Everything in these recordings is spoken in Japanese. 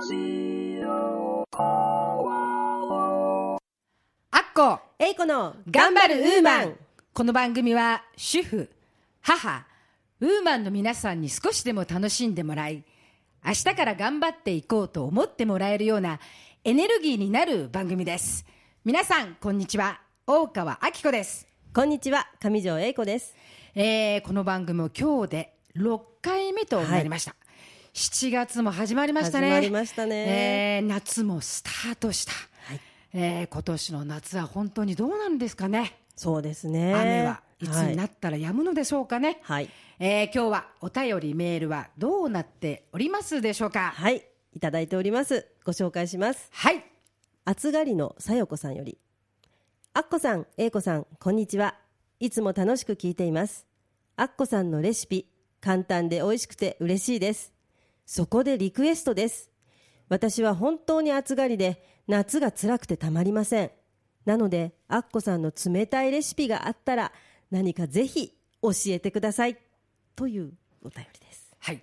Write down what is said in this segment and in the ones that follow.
アッコえいこの頑張るウーマン。この番組は主婦母ウーマンの皆さんに少しでも楽しんでもらい明日から頑張っていこうと思ってもらえるようなエネルギーになる番組です。皆さんこんにちは。大川明子です。こんにちは。上条英子です。えーこの番組も今日で6回目となりました、7月も始まりましたね。始まりましたね。えー夏もスタートした、えー今年の夏は本当にどうなんですかね。そうですね。雨はいつになったら止むのでしょうかね、はい。えー今日はお便りメールはどうなっておりますでしょうか。はい。いただいております。ご紹介します。はい。暑がりのさよこさんより。あっこさん英子さんこんにちは。いつも楽しく聞いています。あっこさんのレシピ簡単で美味しくて嬉しいですそこでリクエストです。私は本当に暑がりで夏が辛くてたまりません。なのであっこさんの冷たいレシピがあったら何かぜひ教えてください。というお便りです。はい、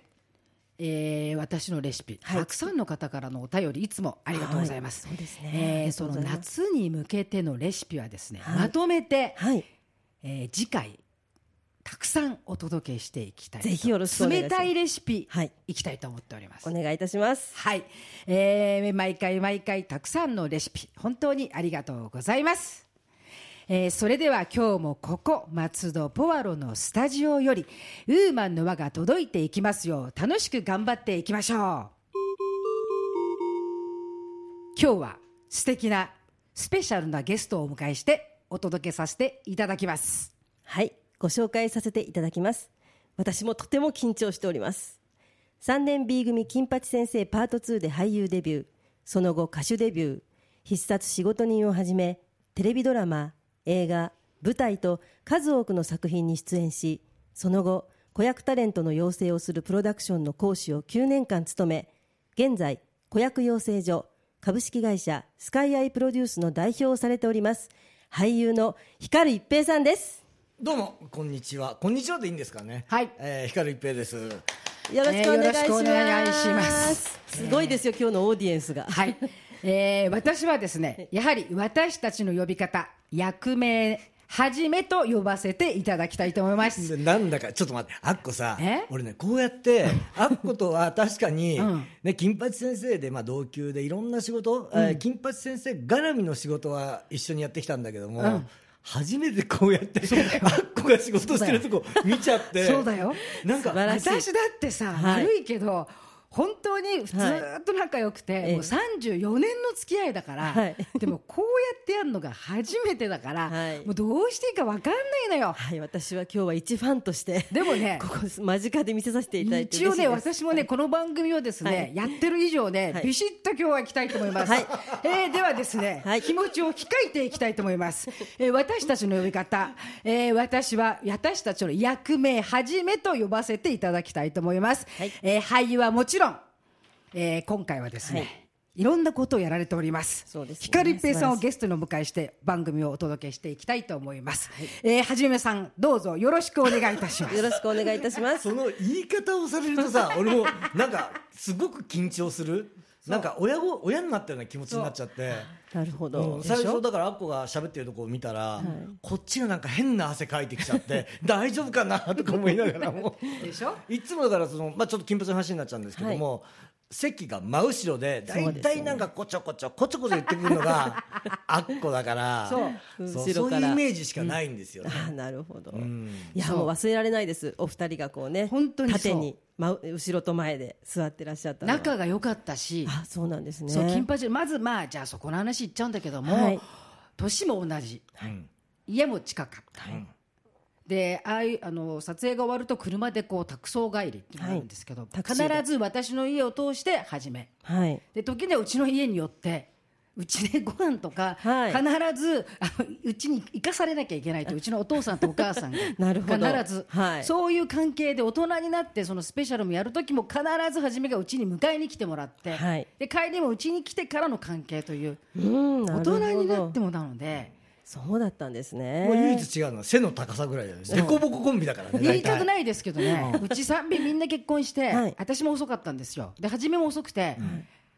えー私のレシピ、はい。たくさんの方からのお便りいつもありがとうございます、はい。そうですね。えーそうの夏に向けてのレシピはですね、はい。まとめて、はい。えー次回たくさんお届けしていきたいと。ぜひよろしくお願いします。冷たいレシピ、はい。いきたいと思っております。お願いいたします。はい、えー毎回毎回たくさんのレシピ本当にありがとうございます、えーそれでは今日もここ松戸ポワロのスタジオよりウーマンの輪が届いていきますよう楽しく頑張っていきましょう。今日は素敵なスペシャルなゲストをお迎えしてお届けさせていただきます。はい、ご紹介させていただきます。私もとても緊張しております。3年 B 組金八先生パート2で俳優デビュー、その後歌手デビュー、必殺仕事人をはじめ、テレビドラマ、映画、舞台と数多くの作品に出演し、その後、子役タレントの養成をするプロダクションの講師を9年間務め、現在、子役養成所、株式会社スカイアイプロデュースの代表をされております、俳優の光一平さんです。どうもこんにちは。こんにちはでいいんですかね？はい。えー、光一平です。よろしくお願いします。えーよろしくお願いします。すごいですよ、今日のオーディエンスが。はい、えー私はですね、やはり私たちの呼び方、役名はじめと呼ばせていただきたいと思います。でなんだかちょっと待ってアッコさえ？俺ねこうやってアッコとは確かに、うん。ね、金八先生で、まあ、同級でいろんな仕事、えー金八先生絡みの仕事は一緒にやってきたんだけども、うん初めてこうやってアッコが仕事してるとこ見ちゃって。そうだよ。なんか私だってさ、はい。悪いけど、本当にずーっと仲良くて、はいもう34年の付き合いだから、はい。でもこうやってやるのが初めてだから、はい。もうどうしていいか分かんないのよ。はい、私は今日は一ファンとして、でもね ここ間近で見せさせていただいて一応ね、私もね、この番組をですね、はい。やってる以上ね、はい。ビシッと今日は行きたいと思います。はい。えーではですね、はい。気持ちを控えていきたいと思います。えー私たちの呼び方、えー私は私たちの役名はじめと呼ばせていただきたいと思います。はい。えー俳優はもちろん、えー今回はですね、はいいろんなことをやられております。そうですね光一平さんをゲストにお迎えして番組をお届けしていきたいと思います。えーはじめさん、どうぞよろしくお願いいたします よ。ろしくお願いいたします。その言い方をされるとさ俺もなんかすごく緊張するなんか親ご親になったような気持ちになっちゃって。なるほうどん。最初だからアッコが喋ってるとこを見たら、こっちがなんか変な汗かいてきちゃって 大丈夫かな？とか思いながらもでしょ？いつもだからその、まあ、ちょっと金髪の話になっちゃうんですけども、席が真後ろで大体なんかこちょこちょこちょこちょ言ってくるのが アッコだからそうそう後ろから。そういうイメージしかないんですよね、あなるほど。ん。いや、そうもう。忘れられないです。お二人がこうね、本当にそう。縦に、ま、後ろと前で座ってらっしゃった。仲が良かったし、あ、そうなんですね。そう金八まずまあじゃあそこの話いっちゃうんだけども、はい。年も同じ。うん家も近かった、んでああいうあの撮影が終わると車でこう託送帰りっていうのがあるんですけど、タクシーで必ず私の家を通して始め。はい。で時にはうちの家によってうちでご飯とか、はい。必ずうちに行かされなきゃいけないとうちのお父さんとお母さんが。なるほど。必ず、はい。そういう関係で大人になってそのスペシャルもやる時も必ず初めがうちに迎えに来てもらって、はい。で帰りもうちに来てからの関係という。うん、な大人になってもなのでそうだったんですね。もう唯一違うのは背の高さぐらいだよね。凸凹コンビだからね言いたくいないですけどね。うち3便みんな結婚して、はい。私も遅かったんですよ。で初めも遅くて、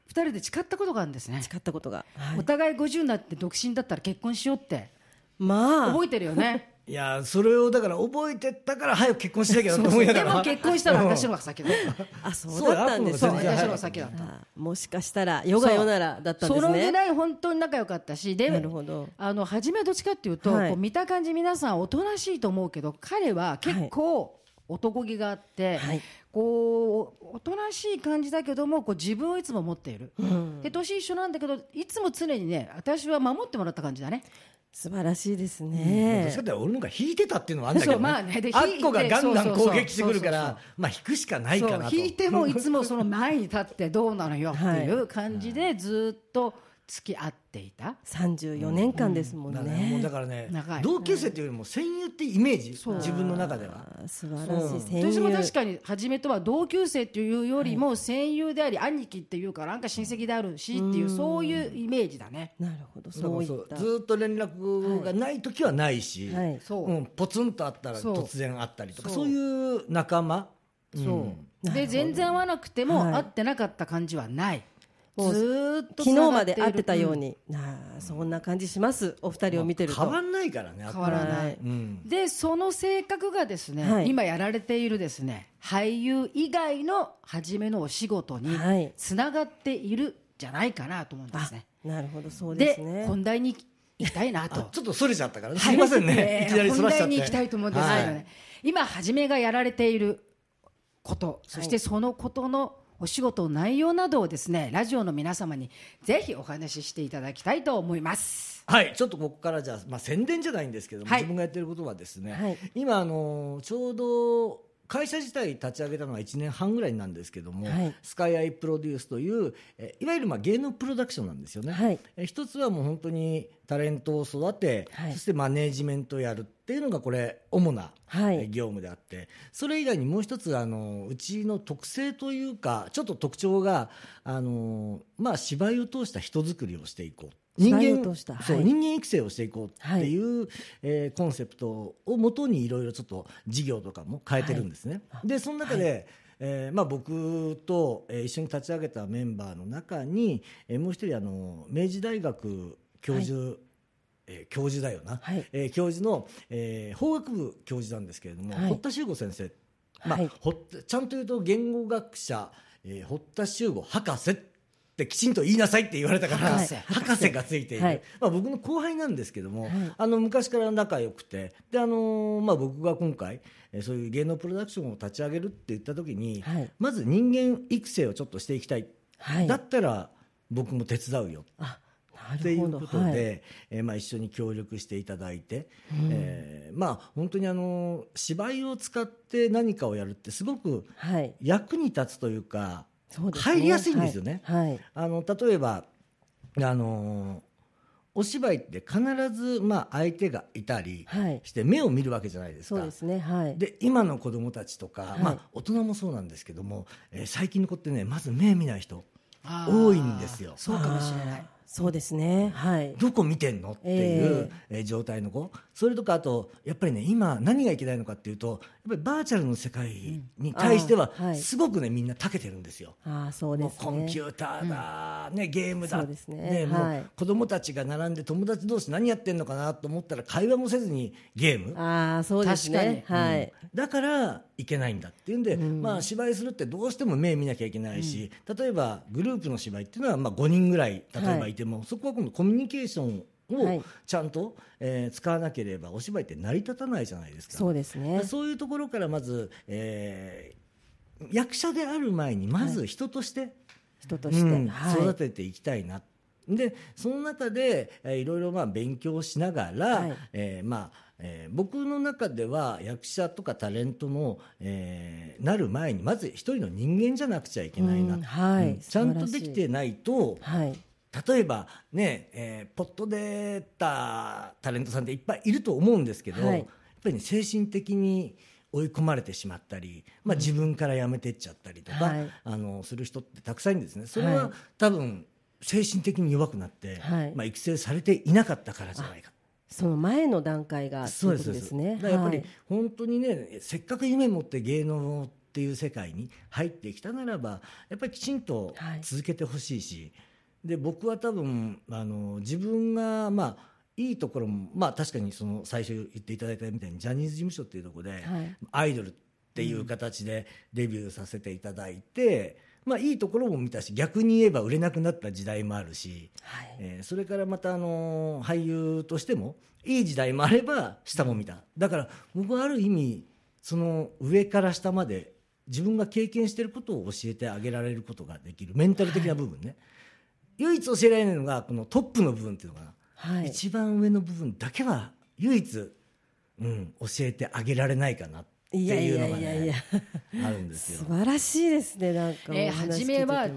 二人で誓ったことがあるんですね、誓ったことが、はい。お互い50になって独身だったら結婚しようって。まあ。覚えてるよねいやそれをだから覚えてたから早く結婚しなきゃなと思いながら。でも結婚したのは私の方が先だった。あそうだったんですね。私の方が先だった。あもしかしたら世が世ならだったんですそのぐねらい本当に仲良かったしでなるほど。あの初めはどっちかっていうと、はい。こう見た感じ皆さんおとなしいと思うけど彼は結構男気があって、はい。こうおとなしい感じだけどもこう自分をいつも持っている、うん。で年一緒なんだけどいつも常にね私は守ってもらった感じだね素晴らしいですね。うと俺の方が引いてたっていうのはあるんだけど、そうまあねであっこがガンガン攻撃してくるからまあ引くしかないかなと。引いてもいつもその前に立ってどうなのよっていう感じでずっと付き合っていた？34年間ですもんだからねもうねだからね長い。同級生っていうよりも戦友ってイメージ自分の中では。素晴らしい。戦私も友確かに初めとは同級生っていうよりも戦友であり兄貴っていうかなんか親戚であるしっていうそういうイメージだね。なるほど。そそういった。うずっと連絡がない時はないし、はい。そう。うん、ポツンとあったら突然あったりとかそそうういう仲間。そう。で全然会わなくてもはい。会ってなかった感じはない。ずもうーっと昨日まで会ってたように、なあそんな感じします。お二人を見てると、変わんないからね変わらない。はいうん。でその性格がですね、はい。今やられているですね俳優以外の初めのお仕事にはい。つながっているじゃないかなと思うんですね。なるほどそうでですね。本題に行きたいなあと。ちょっとそれちゃったから、すみませんね、はいいきなりそらしちゃって。本題に行きたいと思うんですけどね、はい。今初めがやられていることそしてそのことのお仕事の内容などをですねラジオの皆様にぜひお話ししていただきたいと思います。はい、ちょっとここからじゃあ、まあ、宣伝じゃないんですけども、はい。自分がやってることはですね、はい。今あのちょうど会社自体立ち上げたのは1年半ぐらいなんですけども、はい。スカイアイプロデュースというえいわゆるまあ芸能プロダクションなんですよね、はい。え一つはもう本当にタレントを育て、はい。そしてマネージメントをやるっていうのがこれ主な、業務であってそれ以外にもう一つあのうちの特性というかちょっと特徴があの、まあ、芝居を通した人作りをしていこう。芝居を通した。そうはい。人間育成をしていこうっていう、えーコンセプトをもとにいろいろちょっと事業とかも変えてるんですね。でその中で、えーまあ、僕と、えー一緒に立ち上げたメンバーの中に、えーもう一人あの明治大学教授、えー教授だよな、はい。えー教授の、えー法学部教授なんですけれども、はい。堀田修吾先生、まあはい。ほっちゃんと言うと言語学者、えー堀田修吾博士ってきちんと言いなさいって言われたから、博士。がついている、はい。まあ、僕の後輩なんですけども、はい。あの昔から仲良くてで、あのーまあ、僕が今回、えーそういう芸能プロダクションを立ち上げるって言った時に、はい。まず人間育成をちょっとしていきたい、はい。だったら僕も手伝うよ。あなっていうことで、はい。えーまあ、一緒に協力していただいて、えーまあ、本当にあの芝居を使って何かをやるってすごくはい。役に立つというかそうですね。入りやすいんですよね。はい、はい。あの例えばあのお芝居って必ず、まあ、相手がいたりはい。して目を見るわけじゃないですか。そうですね。はい。で今の子供たちとか、はい。まあ、大人もそうなんですけども、えー最近の子ってねまず目見ない人多いんですよ。そうかもしれないそうですね。はい。どこ見てんの？っていう、状態の子。それとかあとやっぱりね今何がいけないのかっていうとやっぱりバーチャルの世界に対してはすごくねみんな長けてるんですよ。ああそうですね。コンピューターだ、ね、ゲームだそうですね。もはい。う子供たちが並んで友達同士何やってんのかなと思ったら会話もせずにゲーム。ああそうですね。確はい、だからいけないんだっていうんで、まあ、芝居するってどうしても目見なきゃいけないし、例えばグループの芝居っていうのはまあ5人ぐらい例えばいても、そこは今度コミュニケーションはい。をちゃんと、えー使わなければお芝居って成り立たないじゃないですか。そうですね。そういうところからまず、えー役者である前にまず人として、人として、うんはい。育てていきたいな。でその中で、えーいろいろまあ勉強しながら、はい。えーまあえー僕の中では役者とかタレントの、えーなる前にまず一人の人間じゃなくちゃいけないな、うんはい。うんちゃんとできてないとはい例えばね、えーポットでたタレントさんっていっぱいいると思うんですけど、はい。やっぱり、ね、精神的に追い込まれてしまったり、まあ、自分から辞めてっちゃったりとか、はい。あのする人ってたくさんいるんですね。それは、はい多分精神的に弱くなって、はい。まあ、育成されていなかったからじゃないかその前の段階がそうですねだからやっぱりはい。本当にねせっかく夢持って芸能ってっていう世界に入ってきたならばやっぱりきちんと続けてほしいし、で僕は多分あの自分がまあいいところも、まあ、確かにその最初言っていただいたみたいにジャニーズ事務所っていうところで、はい。アイドルっていう形でデビューさせていただいて、まあ、いいところも見たし逆に言えば売れなくなった時代もあるし、はい。えーそれからまたあの俳優としてもいい時代もあれば下も見た。だから僕はある意味その上から下まで自分が経験していることを教えてあげられることができる。メンタル的な部分ね、唯一教えられないのがこのトップの部分っていうのかな、はい。一番上の部分だけは唯一、うん、教えてあげられないかなっていやいいうのがやいやいやねあるんですよ。素。晴らしいですねなんかえー初めはも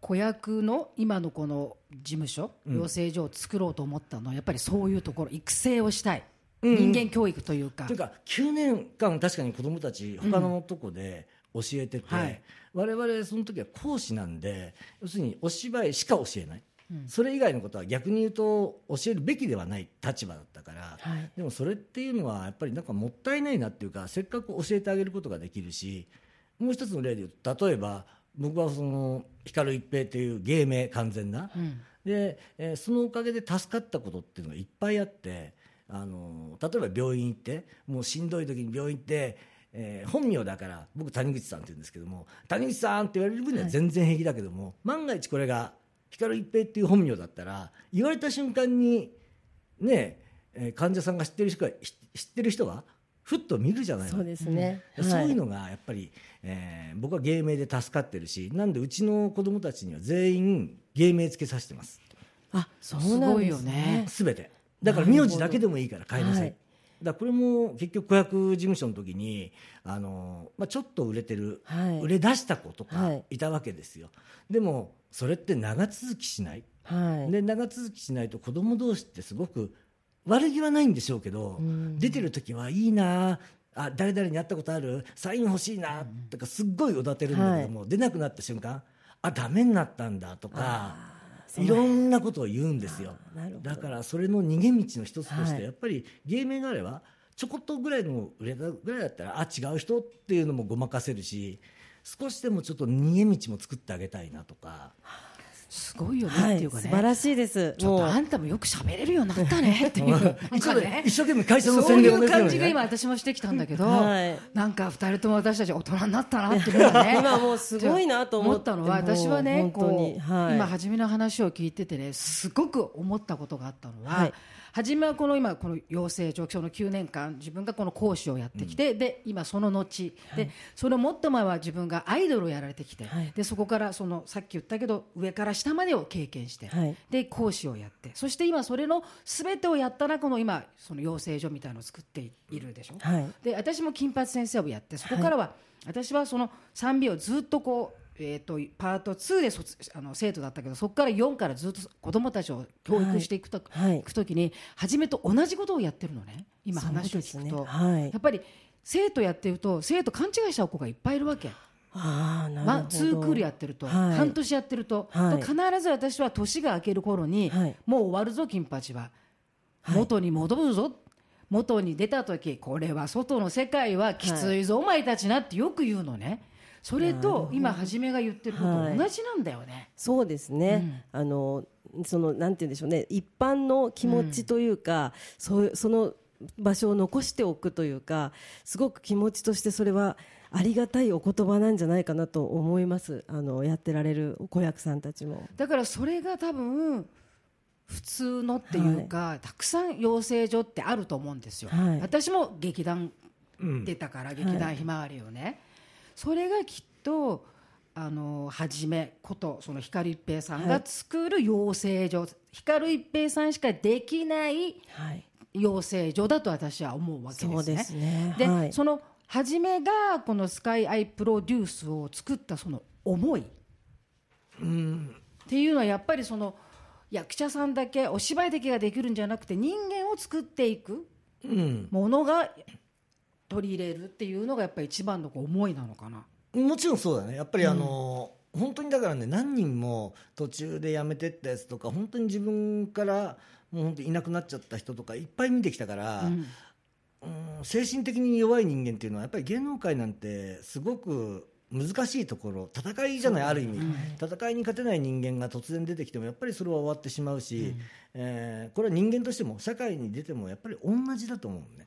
子役の今のこの事務所、養成所を作ろうと思ったの。はやっぱりそういうところ育成をしたい、人間教育というか。というか9年間確かに子どもたち他のとこで教えてて、はい我々その時は講師なんで要するにお芝居しか教えない、それ以外のことは逆に言うと教えるべきではない立場だったから、はい。でもそれっていうのはやっぱりなんかもったいないなっていうかせっかく教えてあげることができるしもう一つの例で言うと例えば僕はその光一平っていう芸名完全な、ん。で、えーそのおかげで助かったことっていうのがいっぱいあってあの例えば病院行ってもうしんどい時に病院行って、えー本名だから僕谷口さんって言うんですけども谷口さんって言われる分には全然平気だけども、万が一これが光一平っていう本名だったら言われた瞬間にねえー患者さんが知ってる人が知知ってる人はふっと見るじゃないの。そうですね、うん。はい。そういうのがやっぱり、えー僕は芸名で助かってるしなんでうちの子供たちには全員芸名つけさせてます。あそうなんですね。すべて。だから名字だけでもいいから変えなさい、はいだこれも結局子役事務所の時にあの、まあ、ちょっと売れてる、はい。売れ出した子とかはい。いたわけですよ、でもそれって長続きしない。はい。で長続きしないと子供同士ってすごく悪気はないんでしょうけど、ん。出てる時はいいなあ誰々に会ったことあるサイン欲しいなとかすっごいおだてるんだけども、出なくなった瞬間あダメになったんだとかいろんなことを言うんですよ。だからそれの逃げ道の一つとしはい。てやっぱり芸名があればちょこっとぐらいの売れたぐらいだったらあ違う人っていうのもごまかせるし少しでもちょっと逃げ道も作ってあげたいなとか。すごいよね、はいっていうかね。素晴らしいです。ちょっもう。とあんたもよく喋れるようになったねっていう。一生かね。一生懸命会社のそうい宣伝をね。う感じが今私もしてきたんだけど、はい。なんか二人とも私たち大人になったなっていうのがね 今もうすごいなと思ったのは私はねこう、はい。今初めの話を聞いててねすごく思ったことがあったのは、はい初めはこの今この養成所その9年間自分がこの講師をやってきて、で今その後でそのもっと前は自分がアイドルをやられてきて、はい。でそこからそのさっき言ったけど上から下までを経験して、はい。で講師をやってそして今それの全てをやった中の今その養成所みたいなのを作っているでしょ？はい。で私も金八先生をやってそこからは、私はその 3B をずっとこう、えー、とパート2で卒あの生徒だったけどそこから4からずっと子どもたちを教育していくと,、はい。い。く時に初めと同じことをやってるのね。今話を聞くと、ね。はい。やっぱり生徒やってると生徒勘違いしちゃう子がいっぱいいるわけ。ああなるほど。ツークールやってると、はい。半年やってると、はい。必ず私は年が明ける頃に、はい。もう終わるぞ金八は。元に戻るぞ、元に出た時これは外の世界はきついぞ、お前たちなってよく言うのねそれと今初めが言ってることはい。同じなんだよね、そうですね、あのそのなんて言うんでしょうね。一般の気持ちというか、そうその場所を残しておくというかすごく気持ちとしてそれはありがたいお言葉なんじゃないかなと思います。あのやってられる子役さんたちも。だからそれが多分普通のっていうか、たくさん養成所ってあると思うんですよ、はい。私も劇団出たから、劇団ひまわりをね、それがきっとあのはじめことその光一平さんが作る養成所、光一平さんしかできないはい。養成所だと私は思うわけですね。ですね。ではい。そのはじめがこのスカイアイプロデュースを作ったその思い。っていうのはやっぱりその役者さんだけお芝居だけができるんじゃなくて人間を作っていく。うん。ものが取り入れるっていうのがやっぱり一番の思いなのかな。もちろんそうだね。やっぱりあの、本当にだからね何人も途中で辞めてったやつとか本当に自分からもう本当にいなくなっちゃった人とかいっぱい見てきたから、うん精神的に弱い人間っていうのはやっぱり芸能界なんてすごく難しいところ戦いじゃないある意味、戦いに勝てない人間が突然出てきてもやっぱりそれは終わってしまうし、えーこれは人間としても社会に出てもやっぱり同じだと思うね、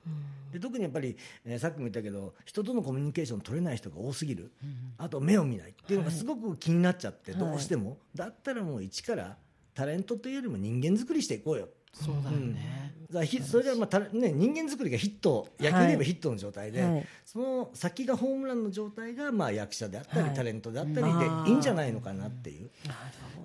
で特にやっぱり、えーさっきも言ったけど人とのコミュニケーション取れない人が多すぎる、あと目を見ない。っていうのがすごく気になっちゃって、どうしても、だったらもう一からタレントというよりも人間作りしていこうよ。そうだよね、だひそれではまあた、ね、人間作りがヒット野球で言えばヒットの状態で、はい。その先がホームランの状態がまあ役者であったり、はい。タレントであったりでうんいいんじゃないのかなっていう、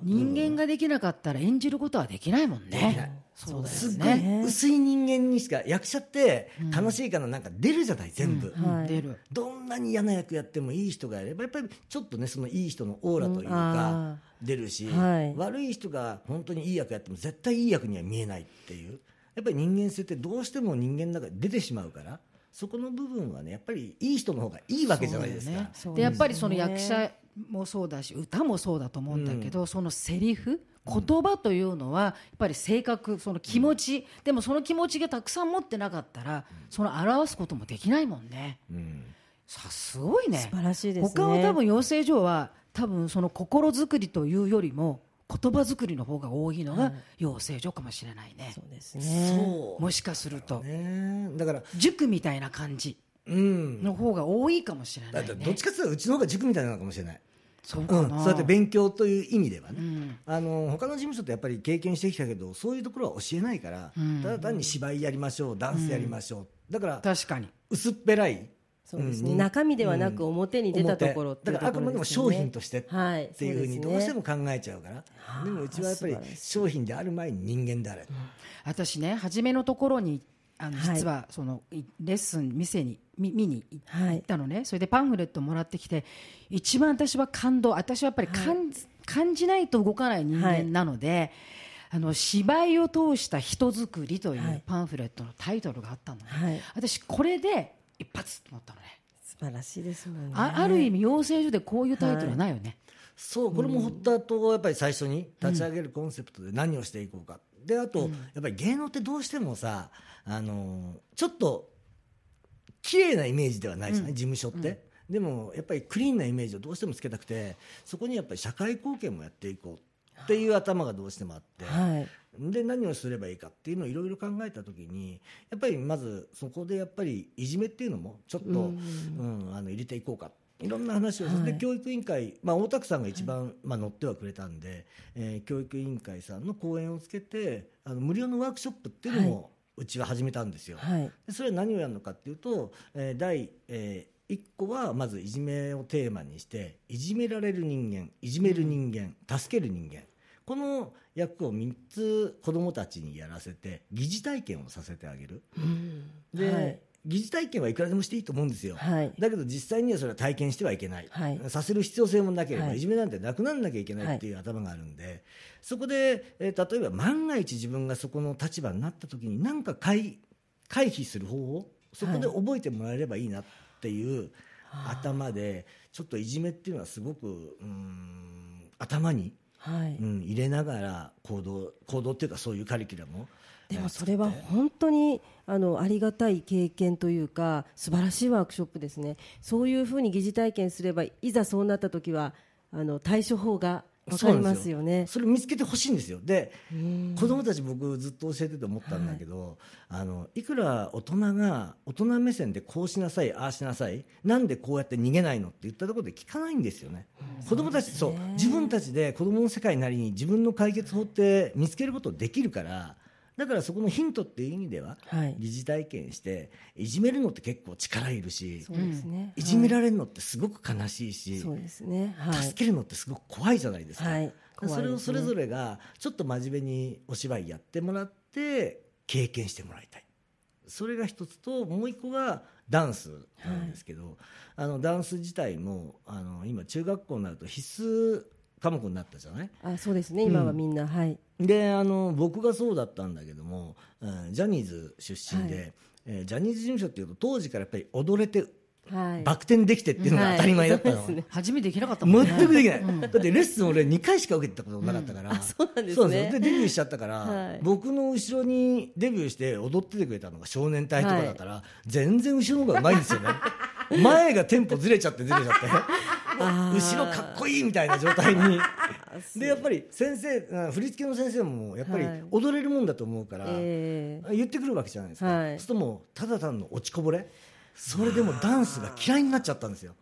人間ができなかったら演じることはできないもんね。そうだすねい薄い人間にしか役者って楽しいからなんか出るじゃない全部、出るどんなに嫌な役やってもいい人がやればやっぱりちょっとねそのいい人のオーラといううん。かあ出るし、はい。悪い人が本当にいい役やっても絶対いい役には見えないっていうやっぱり人間性ってどうしても人間の中で出てしまうからそこの部分はねやっぱりいい人の方がいいわけじゃないですか。ですね。でやっぱりその役者もそうだし歌もそうだと思うんだけど、そのセリフ言葉というのはやっぱり性格その気持ち、でもその気持ちがたくさん持ってなかったらその表すこともできないもんね。うん。さすごいね。素晴らしいですね。他は多分養成所は多分その心作りというよりも言葉作りの方が多いのが養成所かもしれないね、そうですね。もしかすると。ね。だから、塾みたいな感じうん、の方が多いかもしれないね。どっちかっていうとうちの方が塾みたいなのかもしれない、うん、そうかな、そうやって勉強という意味ではね、うん。あの他の事務所ってやっぱり経験してきたけどそういうところは教えないから、うん。ただ単に芝居やりましょうダンスやりましょう、だから確かに薄っぺらいそうですね、ん中身ではなく表に出たところっていうだからあくまでも商品としてっはいていうふうにどうしても考えちゃうから、はいでもうちはやっぱり商品である前に人間であれ、私ね初めのところにあのはい。実はその、いレッスン店に見見に行はいったのね、それでパンフレットもらってきて一番私は感動。私はやっぱり感,、感じないと動かない人間なので、あの芝居を通した人作りといはい。うパンフレットのタイトルがあったのね、はい。私これで一発と思ったのね。素晴らしいですもんね。あある意味養成所でこういうタイトルはないよね、そうこれも堀田とやっぱり最初に立ち上げるコンセプトで何をしていこうか、であと、やっぱり芸能ってどうしてもさあのちょっと綺麗なイメージではないですね、事務所って、でもやっぱりクリーンなイメージをどうしてもつけたくてそこにやっぱり社会貢献もやっていこうっていう頭がどうしてもあって、はいで何をすればいいかっていうのをいろいろ考えた時にやっぱりまずそこでやっぱりいじめっていうのもちょっと、うん。あの入れていこうか。いろんな話をして、はい。教育委員会、まあ、大田区さんが一番、まあ、乗ってはくれたんで、えー教育委員会さんの講演をつけてあの無料のワークショップっていうのも、うちは始めたんですよ。はい。でそれは何をやるのかっていうと、えー第、え1個はまずいじめをテーマにしていじめられる人間いじめる人間、助ける人間この役を3つ子どもたちにやらせて疑似体験をさせてあげる。で、はい。疑似体験はいくらでもしていいと思うんですよ、はい。だけど実際にはそれは体験してはいけない、はい。させる必要性もなければ、はい。い、じめなんてなくならなきゃいけないっていう頭があるんで、そこで、えー例えば万が一自分がそこの立場になった時に何か回回避する方法そこで覚えてもらえればいいなっていう頭で、ちょっといじめっていうのはすごくうーん頭に、はい。うん、入れながら行動行動っていうかそういうカリキュラムをでもそれは本当にあのありがたい経験というか素晴らしいワークショップですね。そういうふうに疑似体験すればいざそうなった時はあの対処法が分かりますよね。それ見つけてほしいんですよ。で子供たち僕ずっと教えてて思ったんだけど、あのいくら大人が大人目線でこうしなさいああしなさいなんでこうやって逃げないのって言ったところで聞かないんですよね、子供たちそう。自分たちで子供の世界なりに自分の解決法って見つけることできるからだからそこのヒントっていう意味では、はい。疑似体験していじめるのって結構力いるしそうですね、いじめはられるのってすごく悲しいし、いそうですね。はい。助けるのってすごく怖いじゃないですか、それをそれぞれがちょっと真面目にお芝居やってもらって経験してもらいたい。それが一つともう一個がダンスなんですけど、あのダンス自体もあの今中学校になると必須科目になったじゃない？あそうですね。今はみんな、はい。であの僕がそうだったんだけども、うんジャニーズ出身で、えージャニーズ事務所っていうと当時からやっぱり踊れてはい。バク転できてっていうのが当たり前だったの、はいね。初めてできなかったもんね。全くできない、だってレッスン俺2回しか受けてたことなかったから、あそうなんですね。そうでデビューしちゃったから、はい。僕の後ろにデビューして踊っててくれたのが少年隊とかだったら、全然後ろの方がうまいんですよね。前がテンポずれちゃってずれちゃって後ろかっこいいみたいな状態に。でやっぱり先生うん振り付けの先生もやっぱりはい。踊れるもんだと思うから、え言ってくるわけじゃないですか、はい。そうするともうただ単の落ちこぼれそれでもダンスが嫌いになっちゃったんですよ。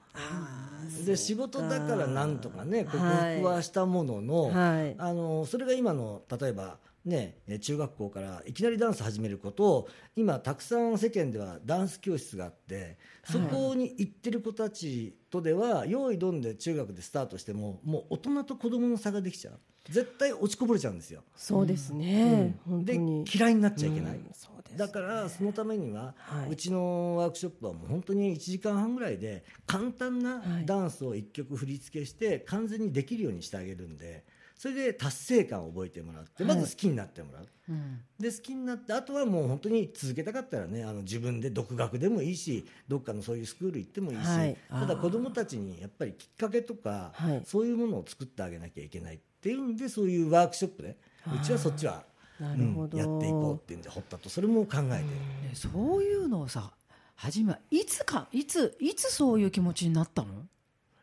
で仕事だからなんとかね克服はしたものの,、はい。あのそれが今の例えばねえ中学校からいきなりダンス始めることを今たくさん世間ではダンス教室があってそこに行ってる子たちとでは用意どんで中学でスタートしてももう大人と子供の差ができちゃう。絶対落ちこぼれちゃうんですよ、そうですね、本当でに嫌いになっちゃいけない、うんそうですだからそのためには、はい。うちのワークショップはもう本当に1時間半ぐらいで簡単なはい。ダンスを1曲振り付けして完全にできるようにしてあげるんでそれで達成感を覚えてもらってまず好きになってもらう、うん。で好きになってあとはもう本当に続けたかったらねあの自分で独学でもいいしどっかのそういうスクール行ってもいいし、はい。ただ子どもたちにやっぱりきっかけとか、はい。そういうものを作ってあげなきゃいけないっていうんでそういうワークショップでうちはそっちは、うんやっていこうっていうんで堀田と。それも考えて。る。ねそういうのをさ初めはいつかいついつそういう気持ちになったの？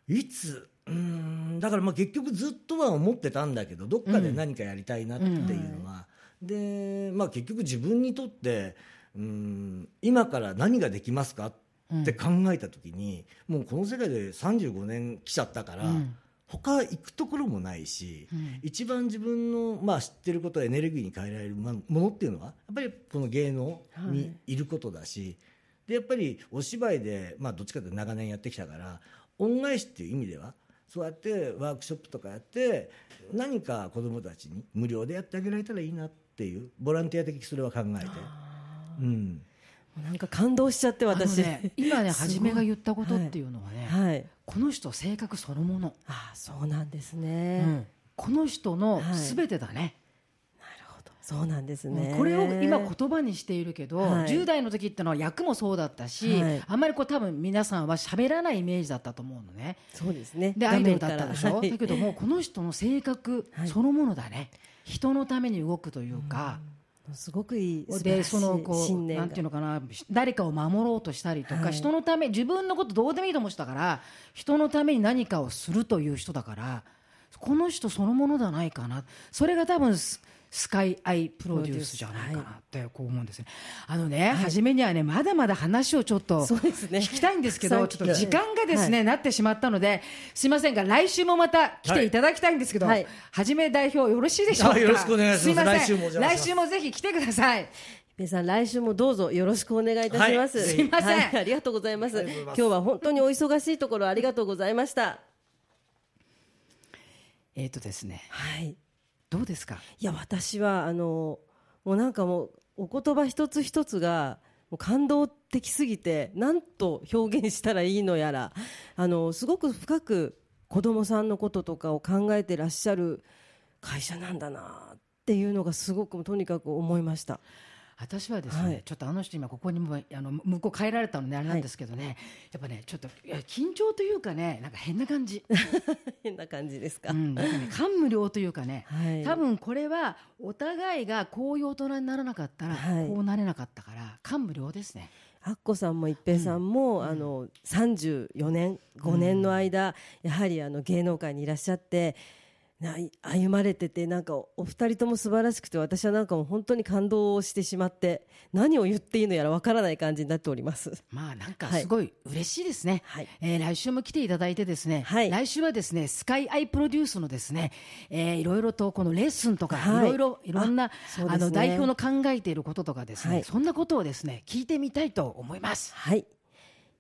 いつ？うーん。だからまあ結局ずっとは思ってたんだけどどっかで何かやりたいなっていうのは、で、まあ、結局自分にとってうーん今から何ができますかって考えた時に、もうこの世界で35年来ちゃったから、うん。他行くところもないし、うん。一番自分の、まあ、知ってることをエネルギーに変えられるものっていうのはやっぱりこの芸能にい。ることだし、でやっぱりお芝居で、まあ、どっちかというと長年やってきたから恩返しっていう意味ではそうやってワークショップとかやって何か子どもたちに無料でやってあげられたらいいなっていうボランティア的にそれは考えて。うん。なんか感動しちゃって私、ね、今ねすごい。初めが言ったことっていうのはね、はい。この人性格そのもの、ああそうなんですうね、ん。この人のはい。全てだね、そうなんですね。これを今言葉にしているけど、はい。10代の時ってのは役もそうだったし、はい。あんまりこう多分皆さんは喋らないイメージだったと思うのね。そうですね。でアイドルだったでしょ、画面からだけどもこの人の性格そのものだね、人のために動くというか、はいすごくいいでそのこうなんていうのかな誰かを守ろうとしたりとか、はい。人のため自分のことどうでもいいと思ってたから人のために何かをするという人だからこの人そのものではないかな。それが多分ススカイアイプロデュースじゃないかなってこう思うんですね。あのね、初めにはねまだまだ話をちょっとそうですね。聞きたいんですけど、さっき。ちょっと時間がですね、はなってしまったのですいませんが来週もまた来ていただきたいんですけど、はい。はじめ代表よろしいでしょうか？あよろしくお願いします。来週も来週もぜひ来てください。ペイさん来週もどうぞよろしくお願いいたします、はい。すいません。はい。ありがとうございます。ありがとうございます。今日は本当にお忙しいところありがとうございました。えっ、とですね、はいどうですか？いや私はあのもうなんかもうお言葉一つ一つがもう感動的すぎて何と表現したらいいのやらあのすごく深く子供さんのこととかを考えてらっしゃる会社なんだなっていうのがすごくとにかく思いました。私はですね、はい。ちょっとあの人今ここにもあの向こう帰られたのであれなんですけどね、やっぱねちょっと緊張というかねなんか変な感じ、変な感じですか？うん、かね感無量というかね、はい。多分これはお互いがこういう大人にならなかったら、はい。こうなれなかったから感無量ですね。アッコさんも一平さんも、あの34年5年の間、やはりあの芸能界にいらっしゃってな歩まれててなんかおお二人とも素晴らしくて私はなんかもう本当に感動してしまって何を言っていいのやらわからない感じになっております。まあなんかはい。すごい嬉しいですね、はい。えー来週も来ていただいてですね、はい。来週はですねスカイアイプロデュースのですね、えーいろいろとこのレッスンとか、はい。い、ろいろいろんなあ、ね。の代表の考えていることとかですね、はい。そんなことをですね聞いてみたいと思います。はい。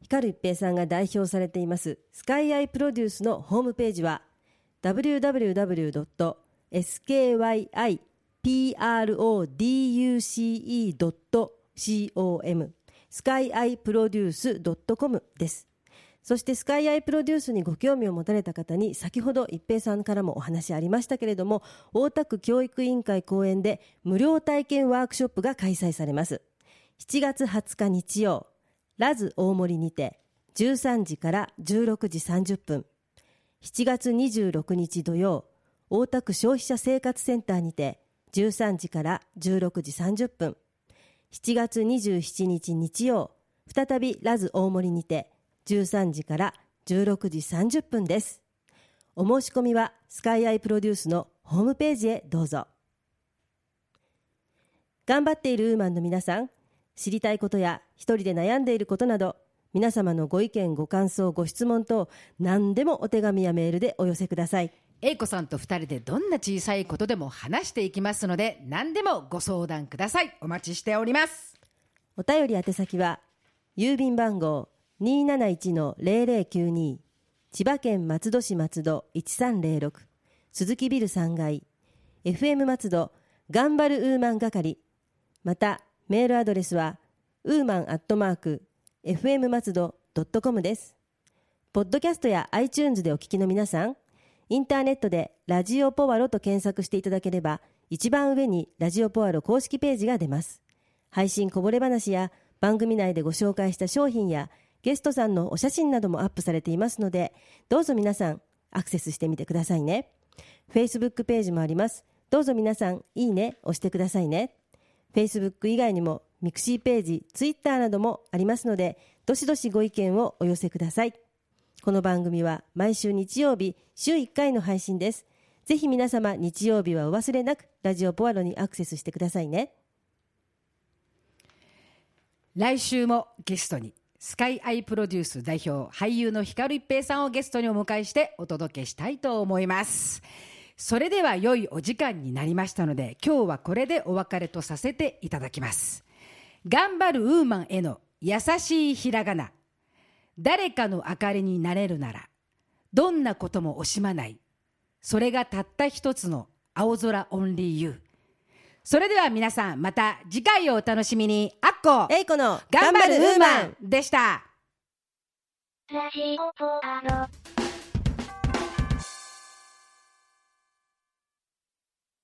光一平さんが代表されていますスカイアイプロデュースのホームページは www.skyiproduce.com スカイアイプロデュース .com です。そしてスカイアイプロデュースにご興味を持たれた方に先ほど一平さんからもお話ありましたけれども大田区教育委員会公演で無料体験ワークショップが開催されます。7月20日日曜ラズ大森にて13時から16時30分。7月26日土曜大田区消費者生活センターにて13時から16時30分。7月27日日曜再びラズ大森にて13時から16時30分です。お申し込みはスカイアイプロデュースのホームページへどうぞ。頑張っているウーマンの皆さん知りたいことや一人で悩んでいることなど皆様のご意見ご感想ご質問等何でもお手紙やメールでお寄せください。英子さんと二人でどんな小さいことでも話していきますので何でもご相談ください。お待ちしております。お便り宛先は郵便番号271-0092千葉県松戸市松戸1306鈴木ビル3階 FM 松戸頑張るウーマン係またメールアドレスはウーマンアットマーク FM 松戸 .com です。ポッドキャストや iTunes でお聞きの皆さんインターネットでラジオポワロと検索していただければ一番上にラジオポワロ公式ページが出ます。配信こぼれ話や番組内でご紹介した商品やゲストさんのお写真などもアップされていますのでどうぞ皆さんアクセスしてみてくださいね。Facebook ページもあります。どうぞ皆さんいいね押してくださいね。Facebook 以外にもミクシーページ Twitter などもありますのでどしどしご意見をお寄せください。この番組は毎週日曜日週1回の配信です。ぜひ皆様日曜日はお忘れなくラジオポアロにアクセスしてくださいね。来週もゲストにスカイアイプロデュース代表俳優の光一平さんをゲストにお迎えしてお届けしたいと思います。それでは良いお時間になりましたので今日はこれでお別れとさせていただきます。頑張るウーマンへの優しいひらがな。誰かの明かりになれるならどんなことも惜しまない。それがたった一つの青空オンリーユー。それでは皆さんまた次回をお楽しみに。アッコ。えいこの頑張るウーマンでした。ラジオポアロ